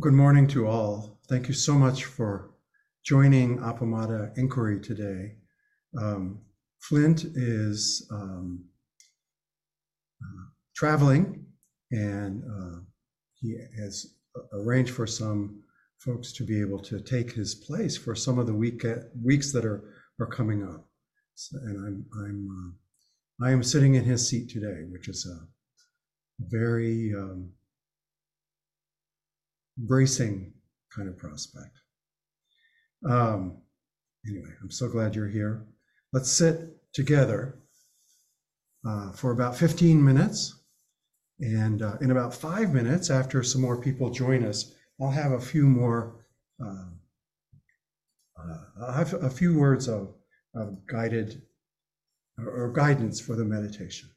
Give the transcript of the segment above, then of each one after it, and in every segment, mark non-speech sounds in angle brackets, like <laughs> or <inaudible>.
Good morning to all. Thank you so much for joining Appamada Inquiry today. Um, Flint is um, uh, traveling and uh, he has arranged for some folks to be able to take his place for some of the week, weeks that are, are coming up. So, and I'm, I'm, uh, I am sitting in his seat today, which is a very um, bracing kind of prospect. Um, anyway, I'm so glad you're here. Let's sit together uh, for about 15 minutes. And uh, in about five minutes, after some more people join us, I'll have a few more, uh, uh I'll have a few words of, of guided or guidance for the meditation.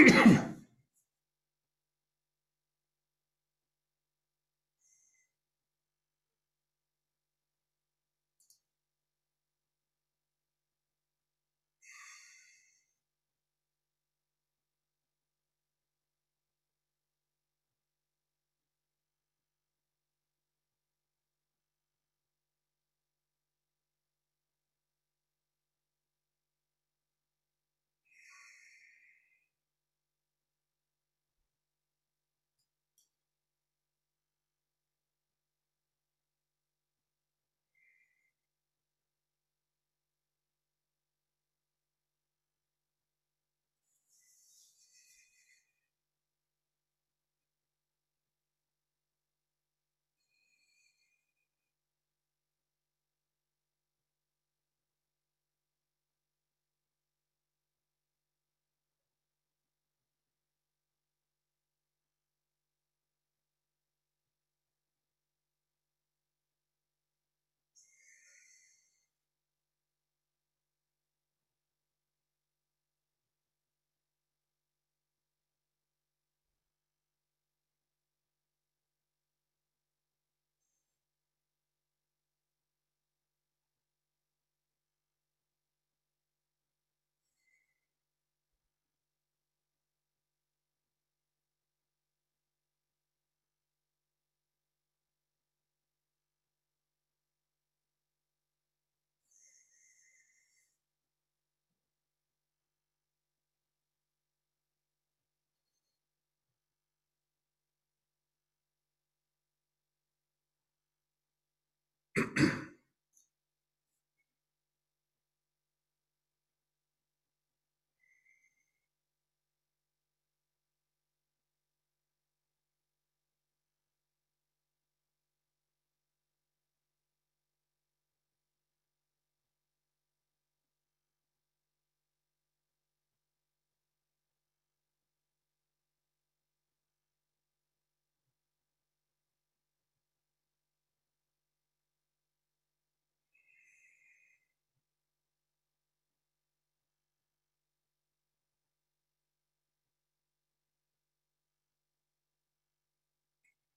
Yeah. <coughs>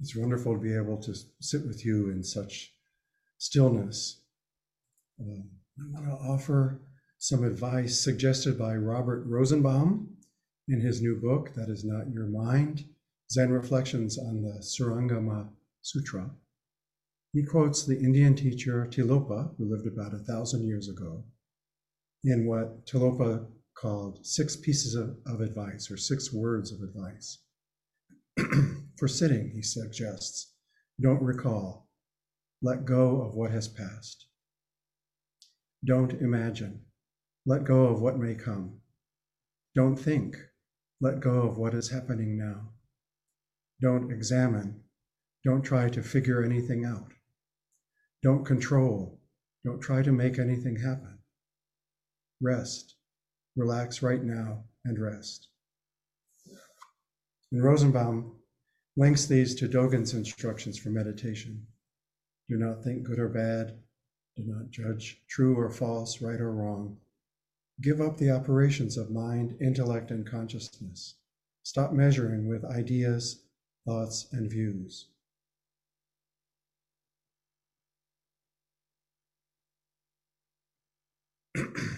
It's wonderful to be able to sit with you in such stillness. Um, I want to offer some advice suggested by Robert Rosenbaum in his new book, That Is Not Your Mind Zen Reflections on the Surangama Sutra. He quotes the Indian teacher Tilopa, who lived about a thousand years ago, in what Tilopa called six pieces of, of advice or six words of advice. <clears throat> For sitting, he suggests, don't recall, let go of what has passed. Don't imagine, let go of what may come. Don't think, let go of what is happening now. Don't examine, don't try to figure anything out. Don't control, don't try to make anything happen. Rest, relax right now and rest. And Rosenbaum links these to Dogen's instructions for meditation. Do not think good or bad. Do not judge true or false, right or wrong. Give up the operations of mind, intellect, and consciousness. Stop measuring with ideas, thoughts, and views. <clears throat>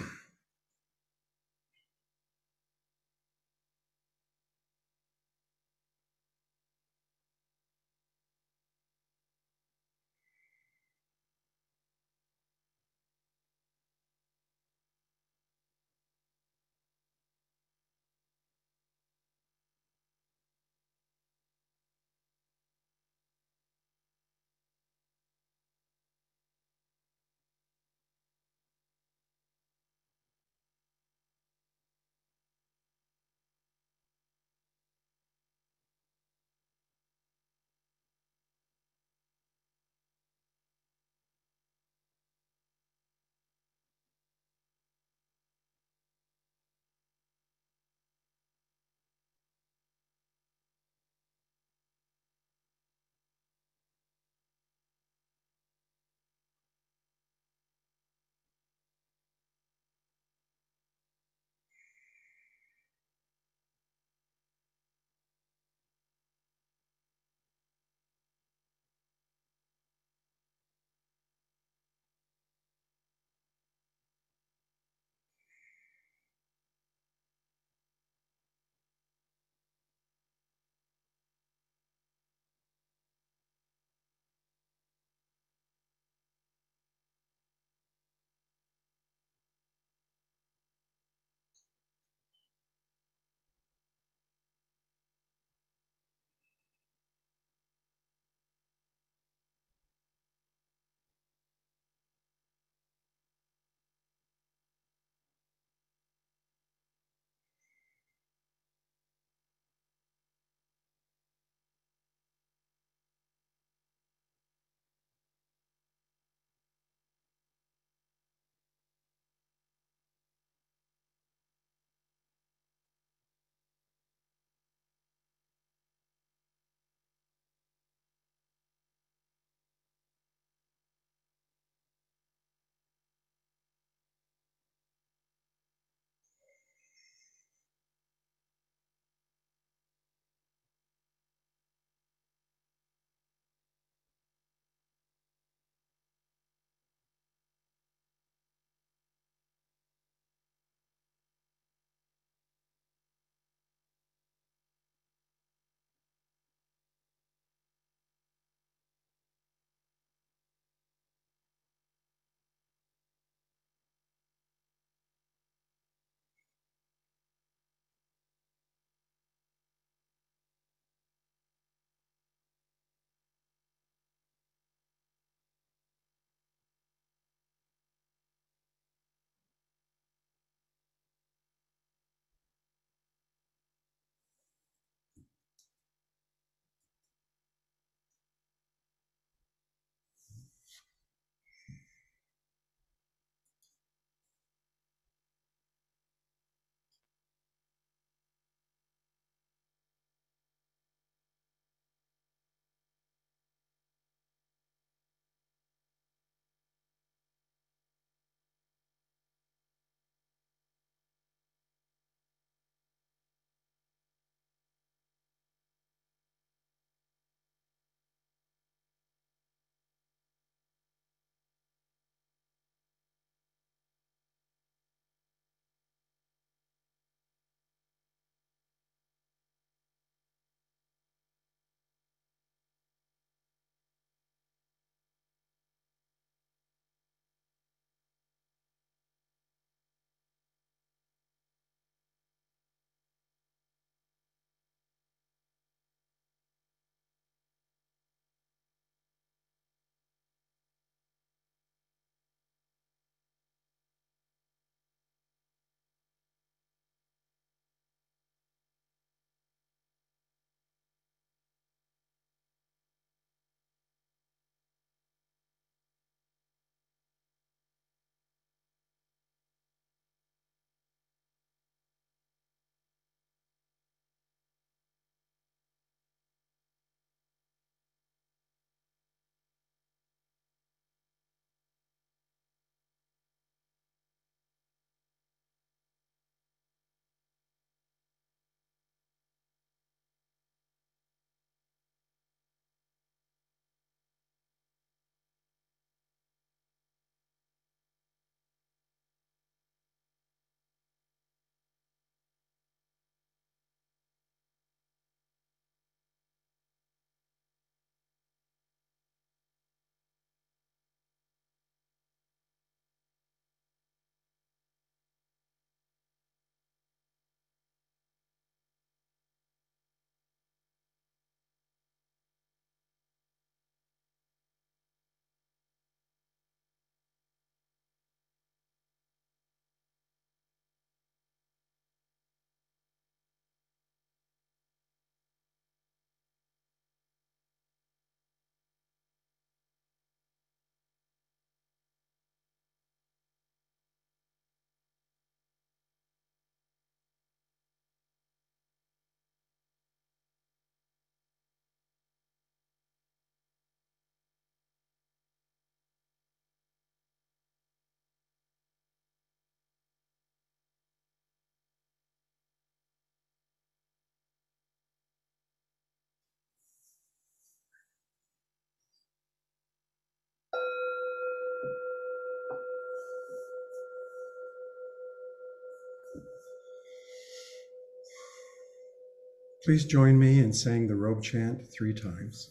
Please join me in saying the robe chant three times.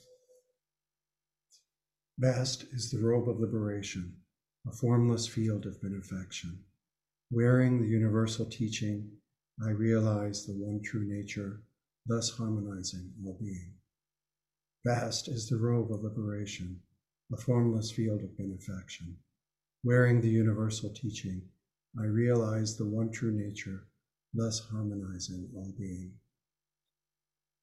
Vast is the robe of liberation, a formless field of benefaction. Wearing the universal teaching, I realize the one true nature, thus harmonizing all being. Vast is the robe of liberation, a formless field of benefaction. Wearing the universal teaching, I realize the one true nature, thus harmonizing all being.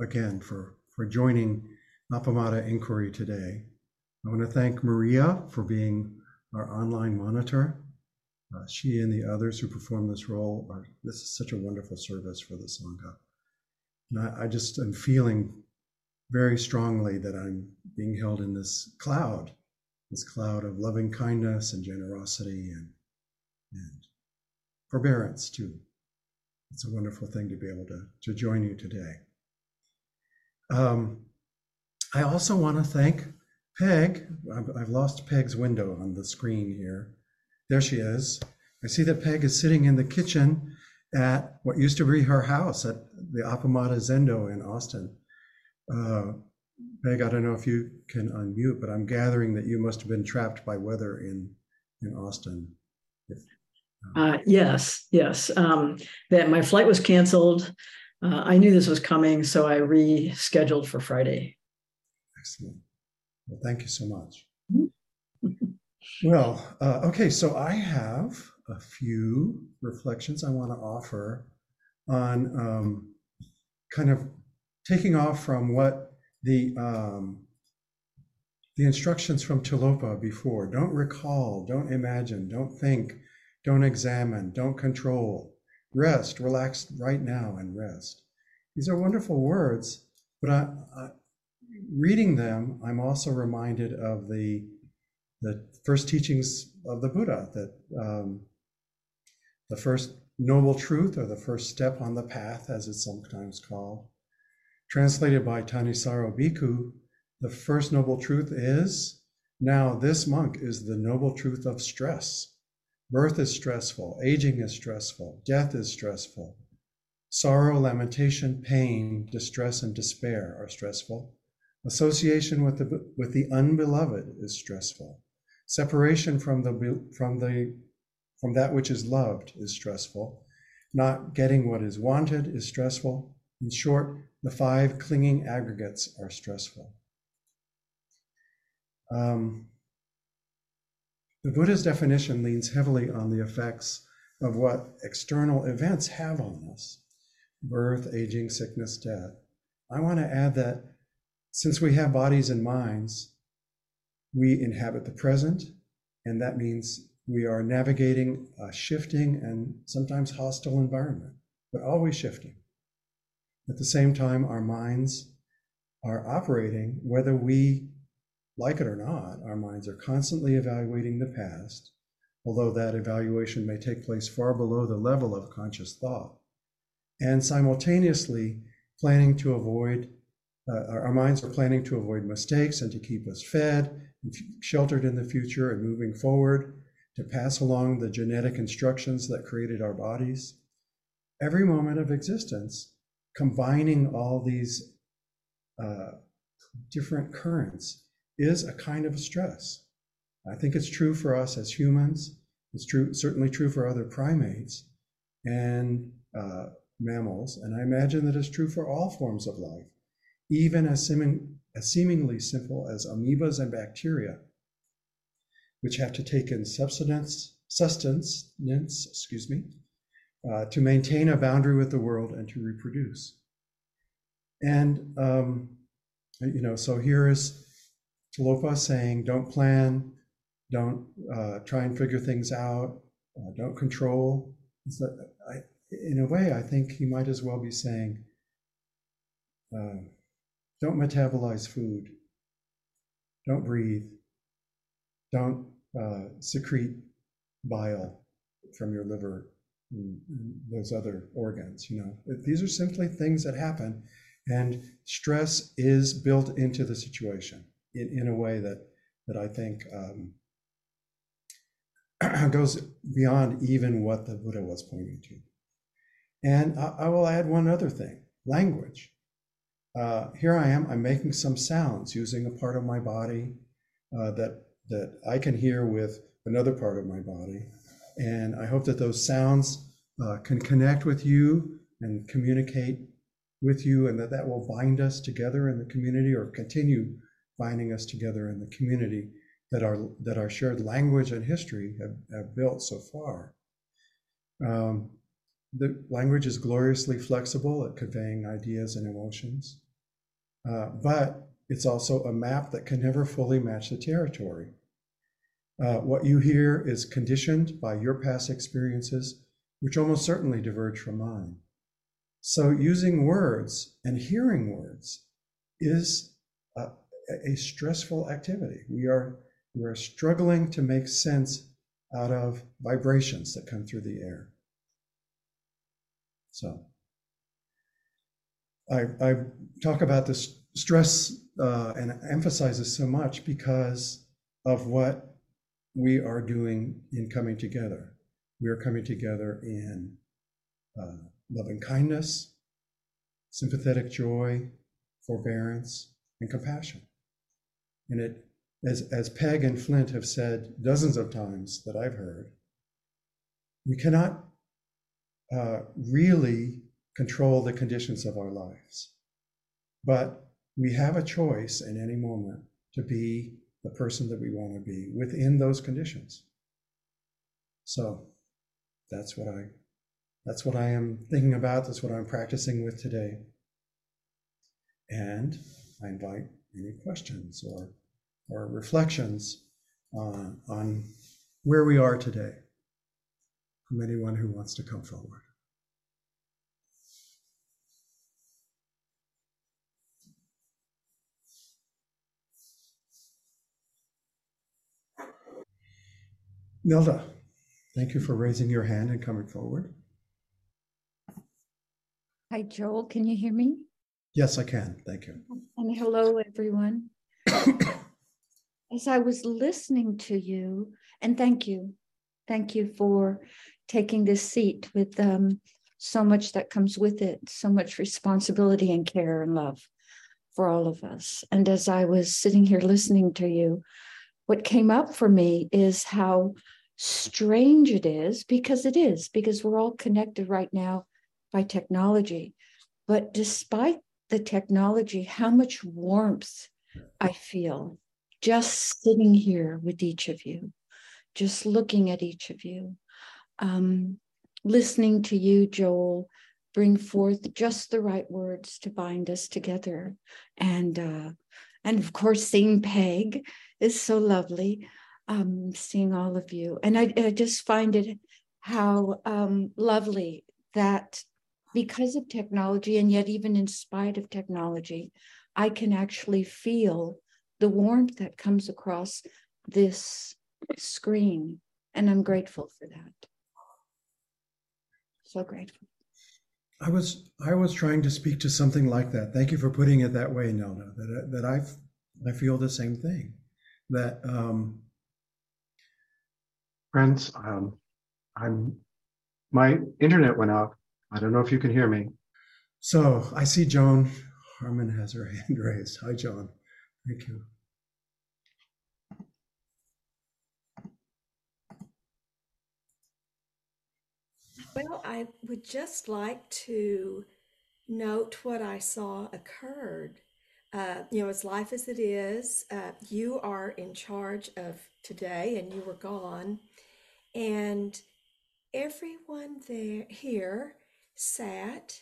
again for, for joining Appamada Inquiry today. I want to thank Maria for being our online monitor. Uh, she and the others who perform this role are, this is such a wonderful service for the Sangha. And I, I just am feeling very strongly that I'm being held in this cloud, this cloud of loving kindness and generosity and, and forbearance too. It's a wonderful thing to be able to, to join you today. Um, I also want to thank Peg. I've, I've lost Peg's window on the screen here. There she is. I see that Peg is sitting in the kitchen at what used to be her house at the Appamada Zendo in Austin. Uh, Peg, I don't know if you can unmute, but I'm gathering that you must have been trapped by weather in in Austin. Uh, yes, yes. Um, that my flight was canceled. Uh, I knew this was coming, so I rescheduled for Friday. Excellent. Well, thank you so much. <laughs> well, uh, okay, so I have a few reflections I want to offer on um, kind of taking off from what the um, the instructions from Tilopa before. Don't recall, don't imagine, don't think, don't examine, don't control. Rest, relax right now and rest. These are wonderful words, but I, I, reading them, I'm also reminded of the the first teachings of the Buddha that um, the first noble truth or the first step on the path, as it's sometimes called, translated by Thanissaro Bhikkhu, the first noble truth is now this monk is the noble truth of stress. Birth is stressful, aging is stressful, death is stressful. Sorrow, lamentation, pain, distress, and despair are stressful. Association with the, with the unbeloved is stressful. Separation from the, from the from that which is loved is stressful. Not getting what is wanted is stressful. In short, the five clinging aggregates are stressful. Um, the Buddha's definition leans heavily on the effects of what external events have on us birth, aging, sickness, death. I want to add that since we have bodies and minds, we inhabit the present, and that means we are navigating a shifting and sometimes hostile environment, but always shifting. At the same time, our minds are operating, whether we like it or not, our minds are constantly evaluating the past, although that evaluation may take place far below the level of conscious thought, and simultaneously planning to avoid, uh, our minds are planning to avoid mistakes and to keep us fed, and sheltered in the future and moving forward, to pass along the genetic instructions that created our bodies. Every moment of existence combining all these uh, different currents is a kind of a stress. I think it's true for us as humans. It's true, certainly true for other primates and uh, mammals, and I imagine that it's true for all forms of life, even as, seeming, as seemingly simple as amoebas and bacteria, which have to take in substance, sustenance, excuse me, uh, to maintain a boundary with the world and to reproduce. And, um, you know, so here is Tilopa saying, don't plan, don't uh, try and figure things out, uh, don't control. I, in a way, I think he might as well be saying, uh, don't metabolize food, don't breathe, don't uh, secrete bile from your liver and, and those other organs. You know, these are simply things that happen, and stress is built into the situation in, in a way that that I think um, <clears throat> goes beyond even what the Buddha was pointing to. And I, I will add one other thing: language. Uh, here I am. I'm making some sounds using a part of my body uh, that that I can hear with another part of my body, and I hope that those sounds uh, can connect with you and communicate with you, and that that will bind us together in the community or continue binding us together in the community that our that our shared language and history have, have built so far. Um, the language is gloriously flexible at conveying ideas and emotions, uh, but it's also a map that can never fully match the territory. Uh, what you hear is conditioned by your past experiences, which almost certainly diverge from mine. So, using words and hearing words is a, stressful activity. We are, we are struggling to make sense out of vibrations that come through the air. So, I, I talk about this stress uh, and emphasize this so much because of what we are doing in coming together. We are coming together in uh, loving kindness, sympathetic joy, forbearance, and compassion. And it, as, as Peg and Flint have said dozens of times that I've heard, we cannot uh, really control the conditions of our lives. But we have a choice in any moment to be the person that we want to be within those conditions. So that's what I that's what I am thinking about. That's what I'm practicing with today. And I invite any questions or or reflections on, on where we are today from anyone who wants to come forward. Nilda, thank you for raising your hand and coming forward. Hi, Joel. Can you hear me? Yes, I can. Thank you. And hello, everyone. As I was listening to you, and thank you, thank you for taking this seat with um, so much that comes with it, so much responsibility and care and love for all of us. And as I was sitting here listening to you, what came up for me is how strange it is because it is, because we're all connected right now by technology. But despite the technology, how much warmth I feel just sitting here with each of you, just looking at each of you, um, listening to you, Joel, bring forth just the right words to bind us together. And uh, and of course, seeing Peg is so lovely um, seeing all of you. And I, I just find it how um, lovely that because of technology, and yet even in spite of technology, I can actually feel the warmth that comes across this screen. And I'm grateful for that. So grateful. I was I was trying to speak to something like that. Thank you for putting it that way, Nelda. That that I I feel the same thing. That um, Friends, um, I'm my internet went out. I don't know if you can hear me. So I see Joan Harmon has her hand <laughs> raised. Hi, Joan. Thank you. Well, I would just like to note what I saw occurred. Uh, you know, as life as it is, uh, you are in charge of today and you were gone. And everyone there here sat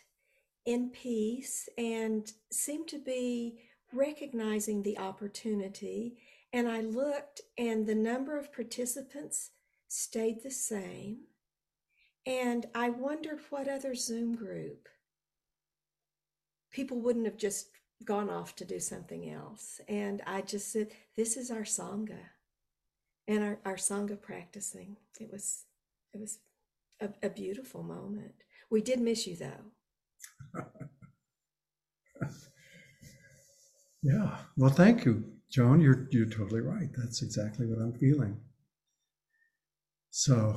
in peace and seemed to be recognizing the opportunity. And I looked, and the number of participants stayed the same. And I wondered what other Zoom group people wouldn't have just gone off to do something else. And I just said, this is our Sangha and our, our Sangha practicing. It was, it was a, a beautiful moment. We did miss you though. <laughs> Yeah. Well, thank you, Joan. You're you're totally right. That's exactly what I'm feeling. So,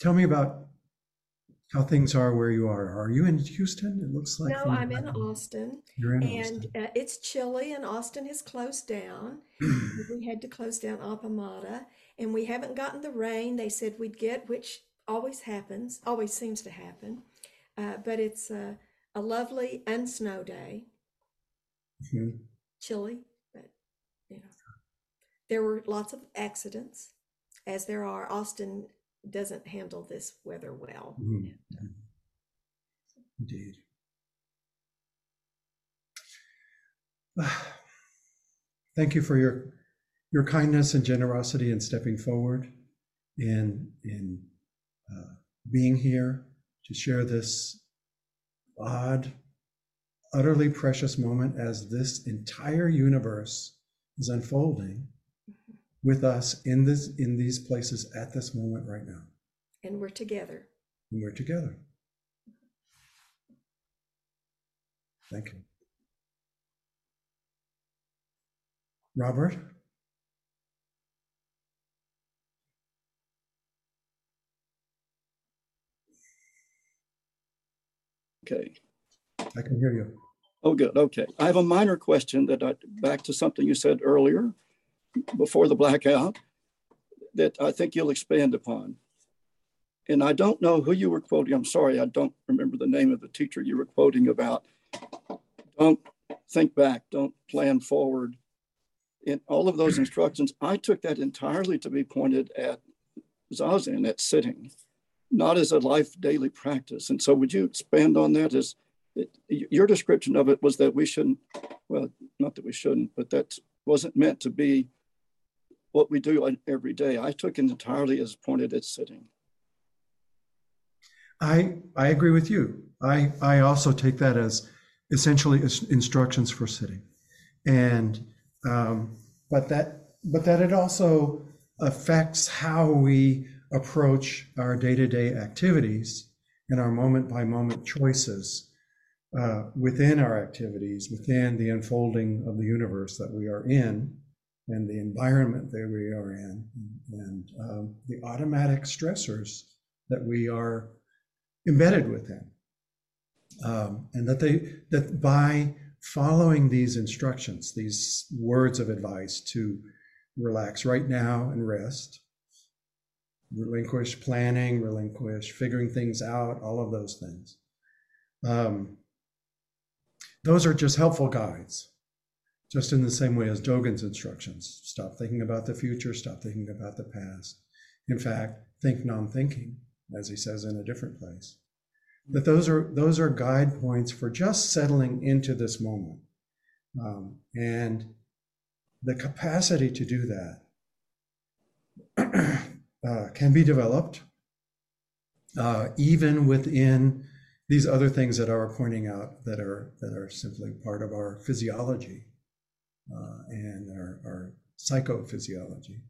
tell me about how things are where you are. Are you in Houston? It looks like. No, I'm in Austin You're in and Austin. uh, it's chilly and Austin has closed down. <clears throat> we had to close down Appamada and we haven't gotten the rain they said we'd get, which always happens, always seems to happen. Uh, but it's a, a lovely unsnow day, Mhm. chilly, but you know, there were lots of accidents, as there are. Austin doesn't handle this weather well. Mhm. Indeed. <sighs> Thank you for your your kindness and generosity in stepping forward in in uh, being here to share this odd, utterly precious moment as this entire universe is unfolding with us in this in these places at this moment right now, And we're together. and we're together. Thank you. Robert? Okay. I can hear you. Oh, good. Okay. I have a minor question that I, back to something you said earlier before the blackout that I think you'll expand upon. And I don't know who you were quoting. I'm sorry, I don't remember the name of the teacher you were quoting about. Don't think back, don't plan forward. In all of those instructions, I took that entirely to be pointed at Zazen, at sitting, not as a life daily practice. And so would you expand on that as it, your description of it was that we shouldn't, well, not that we shouldn't, but that wasn't meant to be what we do every day. I took it entirely as pointed at sitting. I I agree with you. I I also take that as essentially as instructions for sitting, and um, but that but that it also affects how we approach our day to day activities and our moment by moment choices uh, within our activities, within the unfolding of the universe that we are in, and the environment that we are in, and um, the automatic stressors that we are embedded within. Um, and that they that by following these instructions, these words of advice to relax right now and rest, relinquish planning, relinquish figuring things out, all of those things. Um, those are just helpful guides, just in the same way as Dogen's instructions. Stop thinking about the future, stop thinking about the past. In fact, think non-thinking, as he says in a different place. That those are those are guide points for just settling into this moment, um, and the capacity to do that <clears throat> uh, can be developed uh, even within these other things that are pointing out that are that are simply part of our physiology uh, and our, our psychophysiology.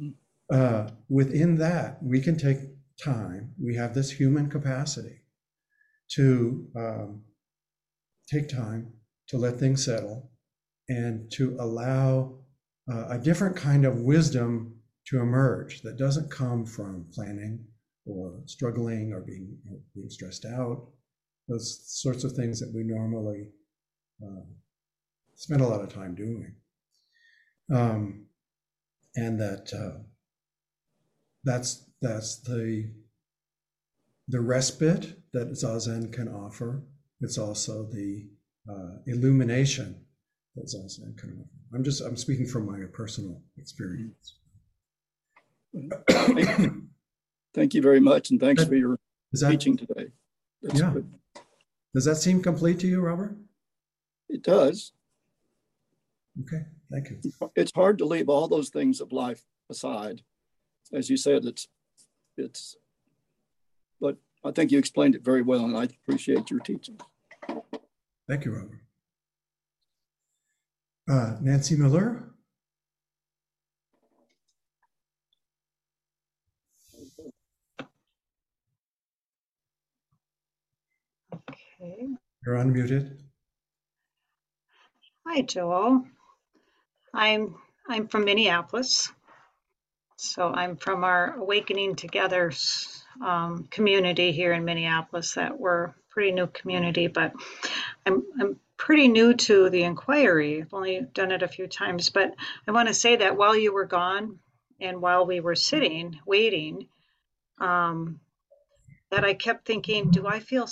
Mm. Uh, within that, we can take time. We have this human capacity to um, take time to let things settle and to allow uh, a different kind of wisdom to emerge that doesn't come from planning or struggling or being, being stressed out, those sorts of things that we normally uh, spend a lot of time doing. Um, and that uh, that's that's the the respite that Zazen can offer. It's also the uh, illumination that Zazen can offer. I'm just I'm speaking from my personal experience. Thank you very much, and thanks for your that, teaching today. That's Yeah. good. does that seem complete to you, Robert? It does. Okay, thank you. It's hard to leave all those things of life aside. As you said, it's, it's, but I think you explained it very well, and I appreciate your teaching. Thank you, Robert. Uh, Nancy Miller? Okay. You're unmuted. Hi, Joel. I'm I'm from Minneapolis. So I'm from our Awakening Together um, community here in Minneapolis. That we're a pretty new community, but I'm I'm pretty new to the inquiry. I've only done it a few times, but I want to say that while you were gone and while we were sitting waiting, um, that I kept thinking, do I feel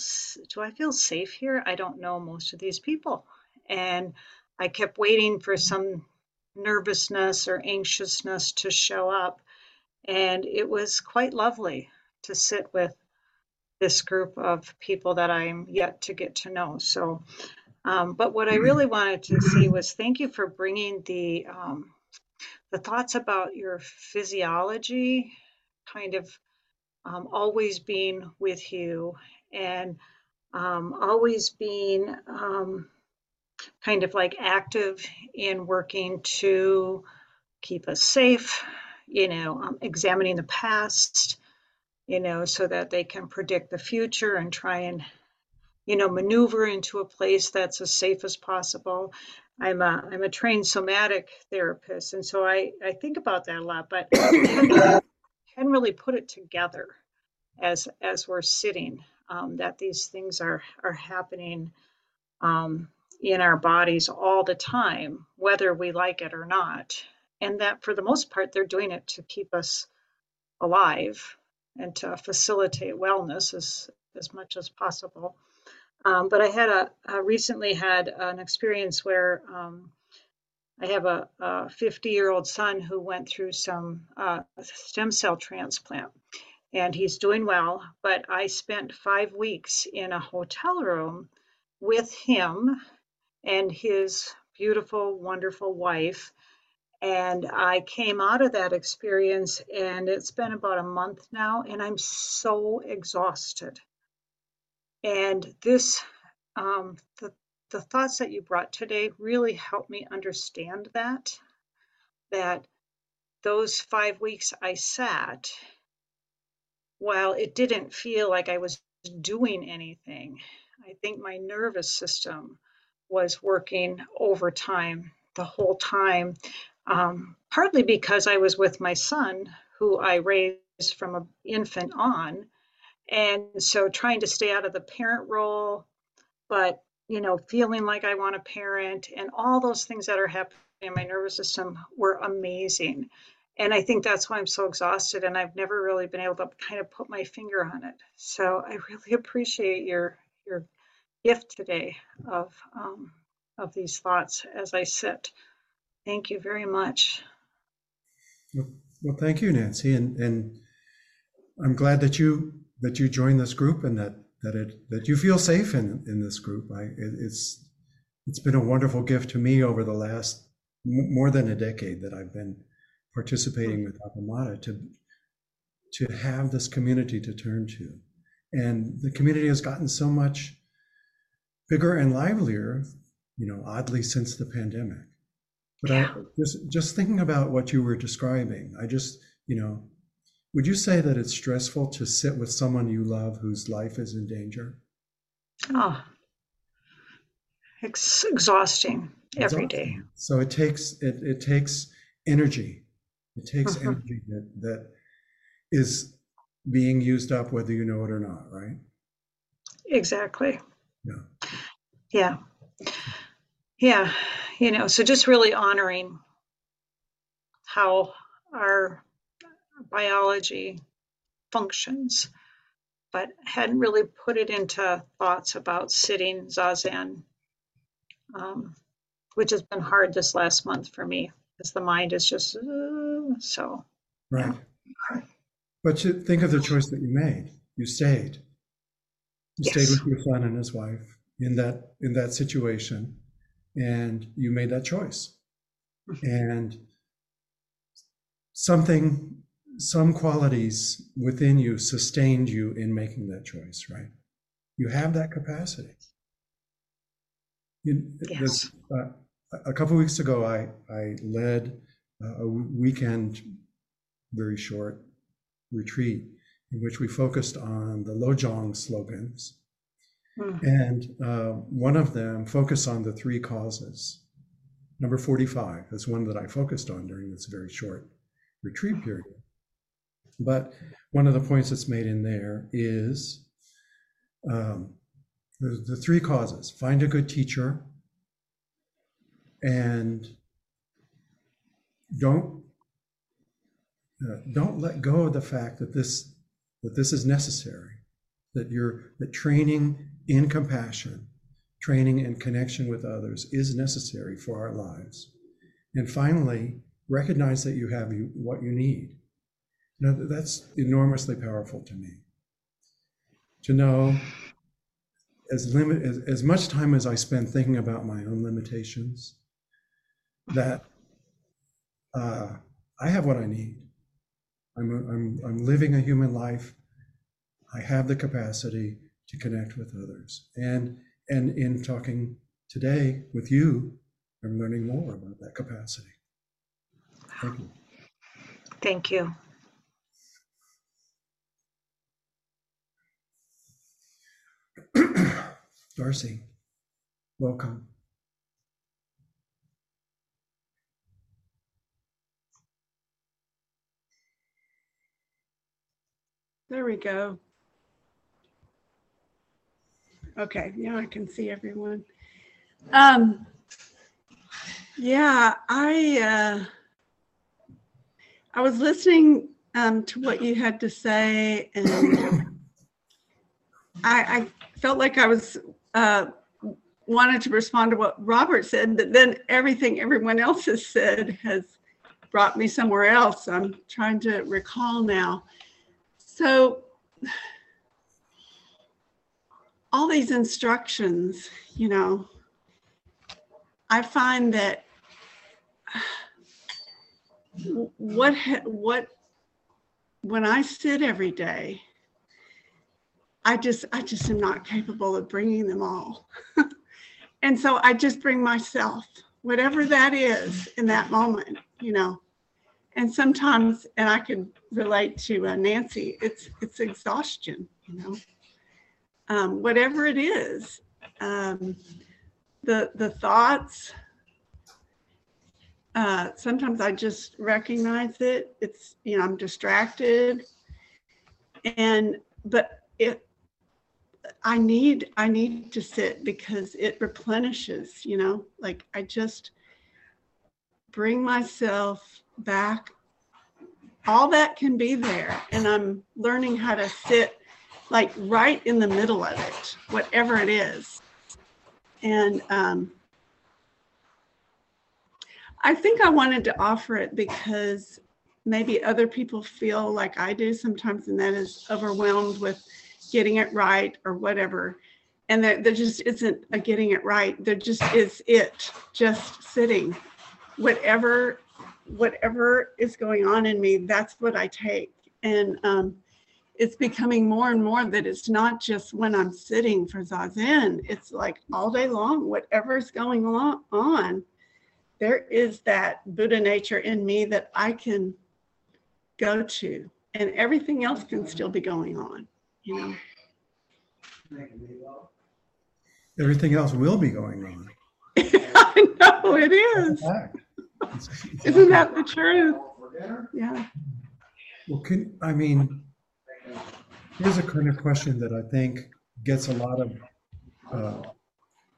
do I feel safe here? I don't know most of these people, and I kept waiting for some nervousness or anxiousness to show up, and it was quite lovely to sit with this group of people that I'm yet to get to know. So, um, but what I really wanted to say was thank you for bringing the um, the thoughts about your physiology kind of um, always being with you and um, always being um, kind of like active in working to keep us safe, you know, um, examining the past, you know, so that they can predict the future and try and, you know, maneuver into a place that's as safe as possible. I'm a I'm a trained somatic therapist, and so I I think about that a lot, but <coughs> <coughs> Hadn't really put it together as as we're sitting um, that these things are are happening um, in our bodies all the time, whether we like it or not, and that for the most part they're doing it to keep us alive and to facilitate wellness as as much as possible. Um, but I had a recently had an experience where um, I have a 50 year old son who went through some uh, stem cell transplant and he's doing well. But I spent five weeks in a hotel room with him and his beautiful, wonderful wife. And I came out of that experience, and it's been about a month now, and I'm so exhausted. And this, um, the, the thoughts that you brought today really helped me understand that, that those five weeks I sat while it didn't feel like I was doing anything, I think my nervous system was working overtime the whole time, um, partly because I was with my son, who I raised from an infant on. And so trying to stay out of the parent role, but you know, feeling like I want to parent and all those things that are happening in my nervous system were amazing and I think that's why I'm so exhausted and I've never really been able to kind of put my finger on it. So I really appreciate your your gift today of um, of these thoughts as I sit. Thank you very much. Well, well, thank you, Nancy, and and I'm glad that you that you joined this group and that that it that you feel safe in in this group. I it, it's it's been a wonderful gift to me over the last m- more than a decade that I've been participating with Appamada to to have this community to turn to. And the community has gotten so much bigger and livelier, you know, oddly since the pandemic. But I just just thinking about what you were describing, I just, you know, would you say that it's stressful to sit with someone you love whose life is in danger? Oh, it's exhausting every day. So it takes it it takes energy. It takes Mhm. energy that that is being used up whether you know it or not, right? Exactly. Yeah. Yeah. Yeah. You know, so just really honoring how our biology functions, but hadn't really put it into thoughts about sitting zazen, um, which has been hard this last month for me because the mind is just uh, so. Right. But you think of the choice that you made. You stayed. You stayed with your son and his wife in that in that situation, and you made that choice. And something, some qualities within you sustained you in making that choice, right? You have that capacity. You- Yes. this, uh, A couple weeks ago, I, I led a weekend, very short retreat in which we focused on the Lojong slogans. Hmm. And uh, one of them focused on the three causes. Number 45 is one that I focused on during this very short retreat period. But one of the points that's made in there is um, the, the three causes find a good teacher and don't uh, don't let go of the fact that this that this is necessary that you're that training in compassion training and connection with others is necessary for our lives. And finally recognize that you have you, what you need now that's enormously powerful to me to know as limit as, as much time as i spend thinking about my own limitations that uh, i have what i need I'm, I'm, I'm living a human life. I have the capacity to connect with others. And, and in talking today with you, I'm learning more about that capacity. Thank you. Thank you. Darcy, welcome. There we go. Okay, now I can see everyone. Um, yeah, I uh, I was listening um, to what you had to say, and I, I felt like I was uh, wanted to respond to what Robert said, but then everything everyone else has said has brought me somewhere else. I'm trying to recall now. So all these instructions, you know, I find that what ha- what when I sit every day, I just I just am not capable of bringing them all. <laughs> and so I just bring myself, whatever that is in that moment, you know. And sometimes, and I can relate to uh, Nancy, it's it's exhaustion, you know. Um, whatever it is, um, the the thoughts. Uh, sometimes I just recognize it. It's you know I'm distracted, and but it I need I need to sit because it replenishes. You know, like I just bring myself back. All that can be there, and I'm learning how to sit like right in the middle of it, whatever it is. And um, I think I wanted to offer it because maybe other people feel like I do sometimes, and that is overwhelmed with getting it right or whatever. And there, there just isn't a getting it right. There just is it, just sitting. Whatever, whatever is going on in me, that's what I take. And um, it's becoming more and more that it's not just when I'm sitting for zazen. It's like all day long, whatever's going on, there is that Buddha nature in me that I can go to, and everything else can still be going on, you know. Everything else will be going on. <laughs> I know it is. Fact. It's- it's Isn't that the truth? Yeah. Well, can, I mean, here's a kind of question that I think gets a lot of uh,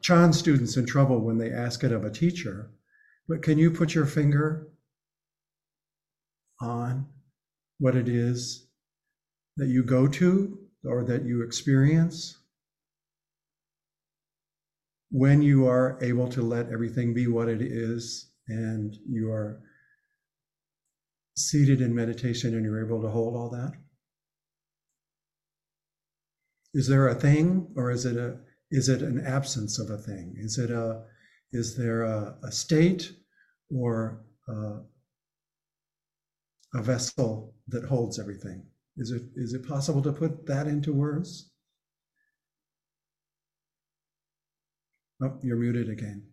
Chan students in trouble when they ask it of a teacher. But can you put your finger on what it is that you go to or that you experience when you are able to let everything be what it is and you are seated in meditation and you're able to hold all that? Is there a thing or is it a is it an absence of a thing? Is it a is there a, a state or a, a vessel that holds everything? Is it is it possible to put that into words? Oh, you're muted again.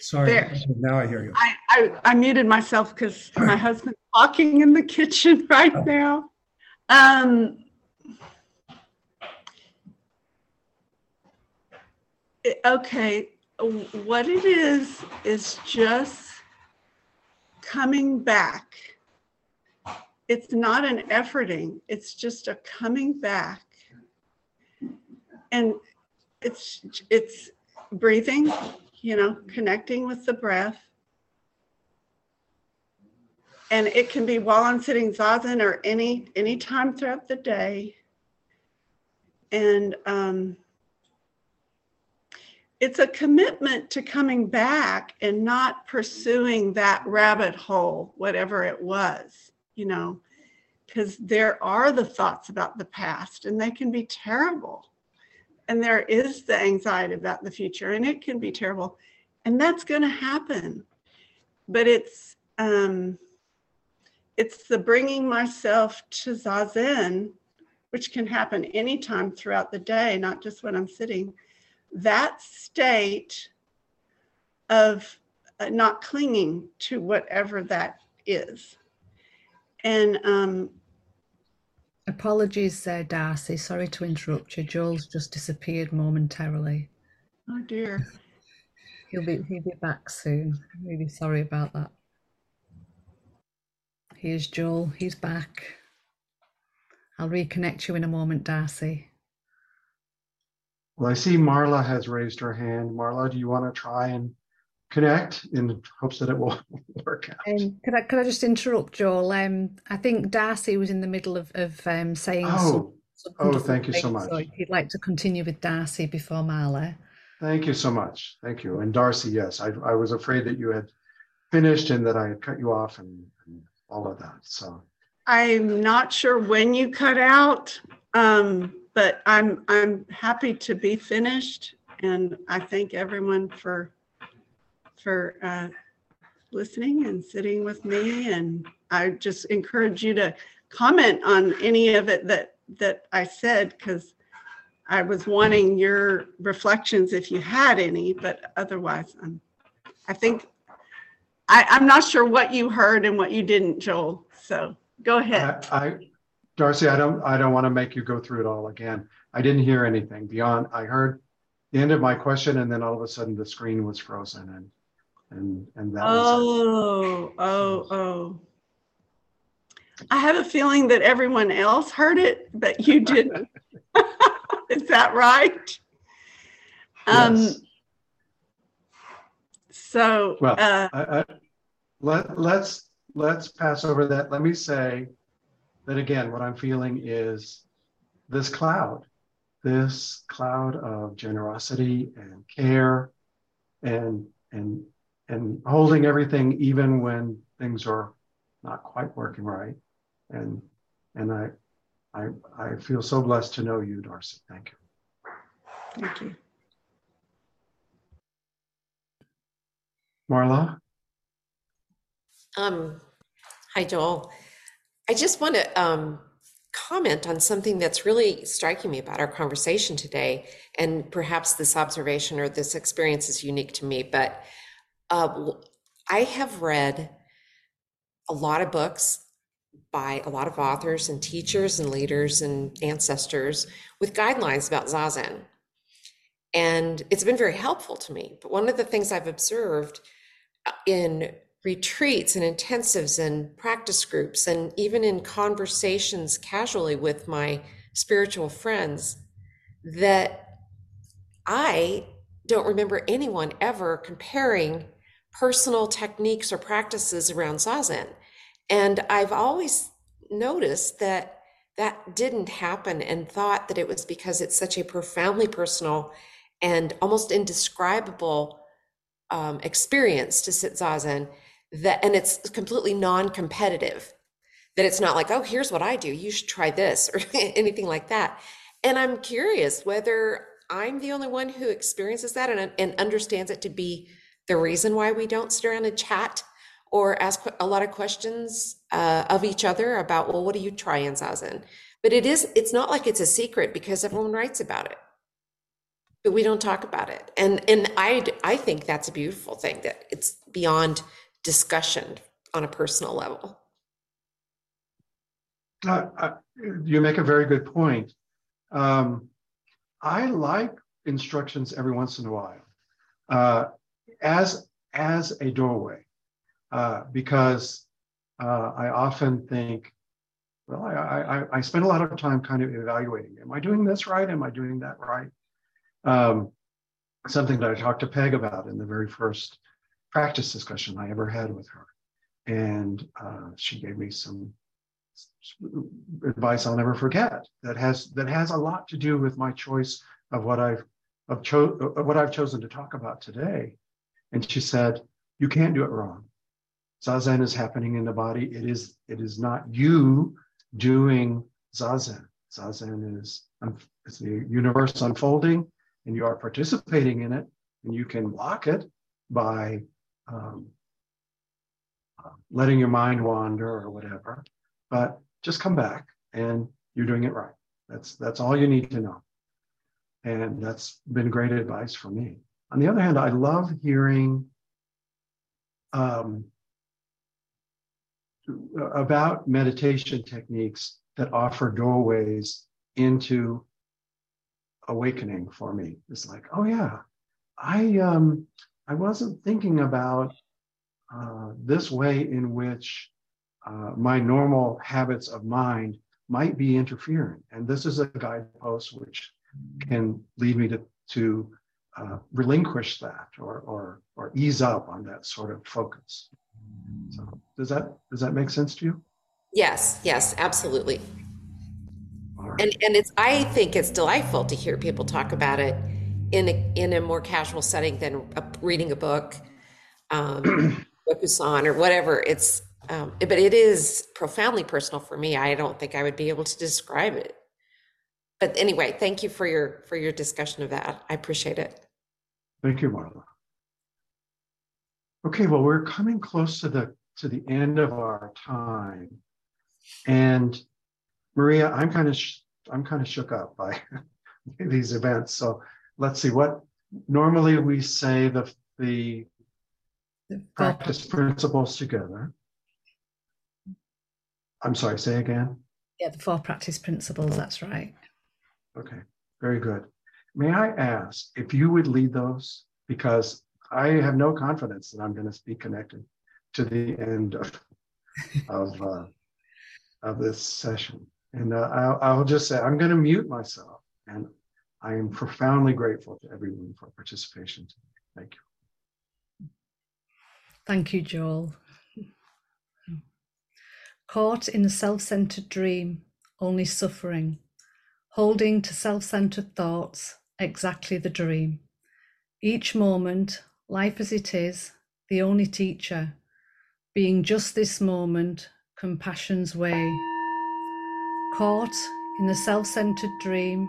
Sorry, There. now I hear you. I, I, I muted myself because my <laughs> husband's walking in the kitchen <laughs> right now. Um, okay, what it is, is just coming back. It's not an efforting, it's just a coming back. And it's, it's breathing, you know, connecting with the breath. And it can be while I'm sitting zazen or any any time throughout the day. And um, it's a commitment to coming back and not pursuing that rabbit hole, whatever it was, you know, because there are the thoughts about the past and they can be terrible. And there is the anxiety about the future and it can be terrible. And that's going to happen. But it's, um, it's the bringing myself to zazen, which can happen anytime throughout the day, not just when I'm sitting. That state of uh, not clinging to whatever that is. And um, Apologies, uh, Darcy. Sorry to interrupt you. Joel's just disappeared momentarily. oh dear, <laughs> He'll be he'll be back soon. Really sorry about that. Here's Joel. He's back. I'll reconnect you in a moment, Darcy. Well, I see Marla has raised her hand. Marla, do you want to try and connect in hopes that it will <laughs> work out? Um, could I could I just interrupt, Joel? Um, I think Darcy was in the middle of of um, saying some, Oh, some oh, thank you so things, much. if you'd like to continue with Darcy before Marla. Thank you so much. Thank you. And Darcy, yes, I, I was afraid that you had finished and that I had cut you off and, and all of that. So, I'm not sure when you cut out, um, but I'm I'm happy to be finished, and I thank everyone for for uh, listening and sitting with me. And I just encourage you to comment on any of it that that I said because I was wanting your reflections if you had any, but otherwise, I'm, I think I, I'm not sure what you heard and what you didn't, Joel. So go ahead. I, I, Darcy, I don't, I don't want to make you go through it all again. I didn't hear anything beyond, I heard the end of my question and then all of a sudden the screen was frozen and, and, and that was Oh, oh, oh. I have a feeling that everyone else heard it, but you <laughs> didn't. <laughs> Is that right? Um, Yes. so, Well, uh, I, I, let, let's, let's pass over that. Let me say that again, what I'm feeling is this cloud, this cloud of generosity and care and, and, and holding everything even when things are not quite working right. And, and I, I, I feel so blessed to know you, Darcy. Thank you. thank you. Marla? Um, hi, Joel. I just want to um, comment on something that's really striking me about our conversation today. And perhaps this observation or this experience is unique to me, but uh, I have read a lot of books by a lot of authors and teachers and leaders and ancestors with guidelines about Zazen. And it's been very helpful to me. But one of the things I've observed uh, in retreats and intensives and practice groups, and even in conversations casually with my spiritual friends, that I don't remember anyone ever comparing personal techniques or practices around Zazen. And I've always noticed that that didn't happen and thought that it was because it's such a profoundly personal and almost indescribable um, experience to sit zazen that and it's completely non-competitive that it's not like oh here's what i do you should try this <laughs> or anything like that and i'm curious whether i'm the only one who experiences that and, and understands it to be the reason why we don't sit around and chat or ask a lot of questions uh, of each other about well what do you try in zazen But it is, it's not like it's a secret because everyone writes about it. But we don't talk about it. And and I I think that's a beautiful thing that it's beyond discussion on a personal level. Uh, uh, you make a very good point. Um, I like instructions every once in a while uh, as as a doorway uh, because uh, I often think, well, I, I, I spend a lot of time kind of evaluating: Am I doing this right? Am I doing that right? Um, something that I talked to Peg about in the very first practice discussion I ever had with her, and uh, she gave me some advice I'll never forget that has that has a lot to do with my choice of what I've of cho- of what I've chosen to talk about today. And she said, "You can't do it wrong. Zazen is happening in the body. It is it is not you doing zazen. Zazen is it's the universe unfolding, and you are participating in it, and you can block it by." Um, letting your mind wander or whatever but just come back and you're doing it right. That's that's all you need to know. And that's been great advice for me. On the other hand, I love hearing um, about meditation techniques that offer doorways into awakening for me. It's like, oh yeah, I um, I wasn't thinking about uh, this way in which uh, my normal habits of mind might be interfering. And this is a guidepost which can lead me to, to uh, relinquish that or, or, or ease up on that sort of focus. So does that, does that make sense to you? Yes, yes, absolutely. Right. And, and it's, I think it's delightful to hear people talk about it in a, in a more casual setting than a, reading a book, um, <clears throat> on or whatever. It's, um, but it is profoundly personal for me. I don't think I would be able to describe it. But anyway, thank you for your for your discussion of that. I appreciate it. Thank you, Marla. Okay, well, we're coming close to the to the end of our time, and Maria, I'm kind of sh- I'm kind of shook up by <laughs> these events. So let's see what normally we say the the practice principles together. I'm sorry, say again. Yeah, the four practice principles, that's right. Okay, very good. May I ask if you would lead those? Because I have no confidence that I'm going to be connected to the end of of, uh, of this session. And uh, I'll, I'll just say I'm going to mute myself, and I am profoundly grateful to everyone for participation today. Thank you. Thank you, Joel. Caught in a self centered dream, only suffering, holding to self centered thoughts, exactly the dream. Each moment, life as it is, the only teacher, being just this moment, compassion's way. Caught in the self centered dream,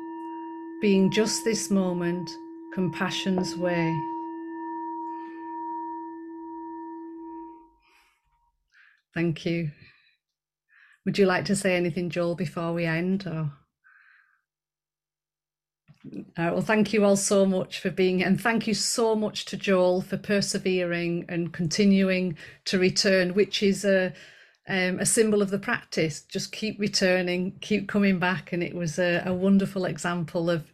being just this moment, compassion's way. Thank you. Would you like to say anything, Joel, before we end? Or uh, well, thank you all so much for being here, and thank you so much to Joel for persevering and continuing to return, which is a um, a symbol of the practice. Just keep returning, keep coming back, and it was a, a wonderful example of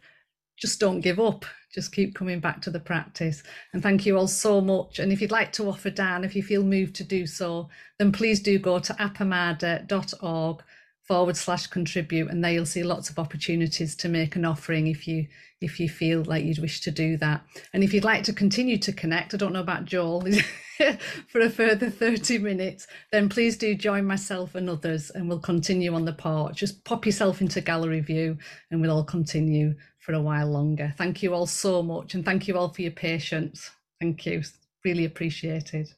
just don't give up just keep coming back to the practice. And thank you all so much. And if you'd like to offer dana, if you feel moved to do so, then please do go to appamada.org forward slash contribute and there you'll see lots of opportunities to make an offering if you if you feel like you'd wish to do that. And if you'd like to continue to connect i don't know about joel <laughs> for a further 30 minutes then please do join myself and others and we'll continue on the porch just pop yourself into gallery view and we'll all continue for a while longer. Thank you all so much and thank you all for your patience. Thank you. Really appreciated